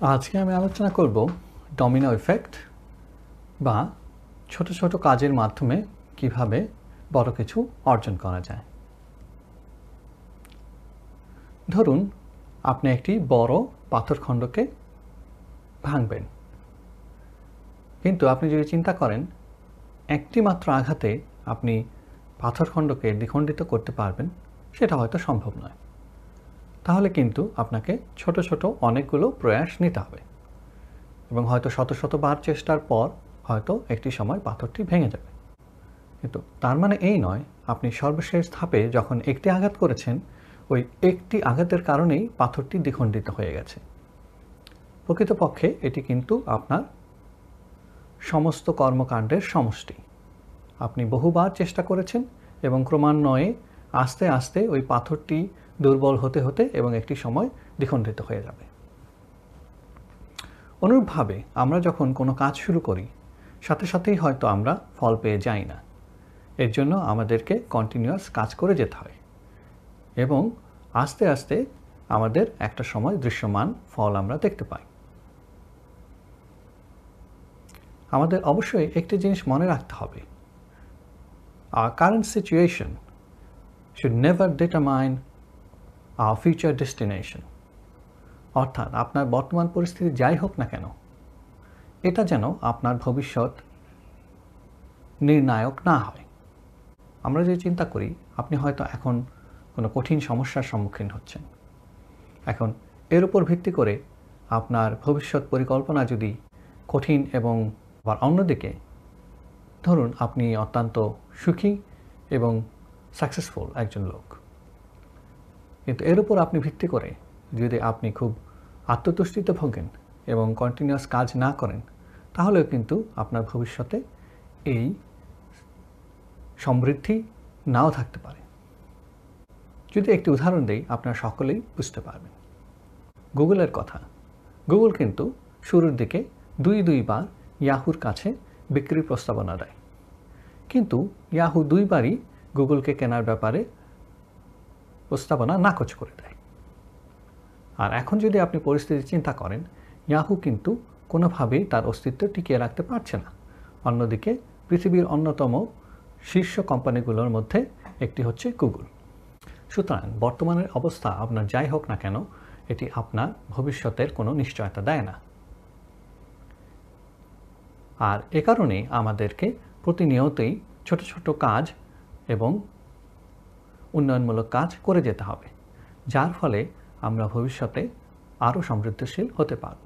আজকে আমি আলোচনা করব ডমিনো ইফেক্ট বা ছোট ছোট কাজের মাধ্যমে কীভাবে বড় কিছু অর্জন করা যায়। ধরুন, আপনি একটি বড় পাথরখণ্ডকে ভাঙবেন। কিন্তু আপনি যদি চিন্তা করেন, একটি মাত্র আঘাতে আপনি পাথরখণ্ডকে দ্বিখণ্ডিত করতে পারবেন, সেটা হয়তো সম্ভব নয়। তাহলে কিন্তু আপনাকে ছোট ছোট অনেকগুলো প্রয়াস নিতে হবে। এবং হয়তো শত শতবার চেষ্টার পর হয়তো একটি সময় পাথরটি ভেঙে যাবে। কিন্তু তার মানে এই নয়, আপনি সর্বশেষ ধাপে যখন একটি আঘাত করেছেন, ওই একটি আঘাতের কারণেই পাথরটি দ্বিখণ্ডিত হয়ে গেছে। প্রকৃতপক্ষে এটি কিন্তু আপনার সমস্ত কর্মকাণ্ডের সমষ্টি। আপনি বহুবার চেষ্টা করেছেন এবং ক্রমান্বয়ে আস্তে আস্তে ওই পাথরটি দুর্বল হতে হতে এবং একটি সময় দ্বিখণ্ডিত হয়ে যাবে। অনুরূপভাবে আমরা যখন কোনো কাজ শুরু করি, সাথে সাথেই হয়তো আমরা ফল পেয়ে যাই না। এর জন্য আমাদেরকে কন্টিনিউয়াস কাজ করে যেতে হয় এবং আস্তে আস্তে আমাদের একটা সময় দৃশ্যমান ফল আমরা দেখতে পাই। আমাদের অবশ্যই একটি জিনিস মনে রাখতে হবে। আর current situation should never our future destination অর্থাৎ আপনার বর্তমান পরিস্থিতি যাই হোক না কেন, এটা যেন আপনার ভবিষ্যৎ নির্ণায়ক না হয়। আমরা যে চিন্তা করি, আপনি হয়তো এখন কোনো কঠিন সমস্যার সম্মুখীন হচ্ছেন। এখন এর উপর ভিত্তি করে আপনার ভবিষ্যৎ পরিকল্পনা যদি কঠিন এবং আবার অন্যদিকে, ধরুন আপনি অত্যন্ত সুখী এবং সাকসেসফুল একজন লোক। কিন্তু এর উপর আপনি ভিত্তি করে যদি আপনি খুব আত্মতুষ্টিতে ভোগেন এবং কন্টিনিউয়াস কাজ না করেন, তাহলেও কিন্তু আপনার ভবিষ্যতে এই সমৃদ্ধি নাও থাকতে পারে। যদি একটি উদাহরণ দেই, আপনারা সকলেই বুঝতে পারবেন। গুগলের কথা। গুগল কিন্তু শুরুর দিকে দুই দুইবার ইয়াহুর কাছে বিক্রির প্রস্তাবনা দেয়। কিন্তু ইয়াহু দুইবারই গুগলকে কেনার ব্যাপারে প্রস্তাবনা নাকচ করে দেয়। আর এখন যদি আপনি পরিস্থিতি চিন্তা করেন, ইয়াহু কিন্তু কোনোভাবেই তার অস্তিত্ব টিকিয়ে রাখতে পারছে না। অন্যদিকে, পৃথিবীর অন্যতম শীর্ষ কোম্পানিগুলোর মধ্যে একটি হচ্ছে গুগল। সুতরাং বর্তমানের অবস্থা আপনার যাই হোক না কেন, এটি আপনার ভবিষ্যতের কোনো নিশ্চয়তা দেয় না। আর এ কারণেই আমাদেরকে প্রতিনিয়তই ছোট ছোট কাজ এবং উন্নয়নমূলক কাজ করে যেতে হবে যার ফলে আমরা ভবিষ্যতে আরও সমৃদ্ধশীল হতে পারব।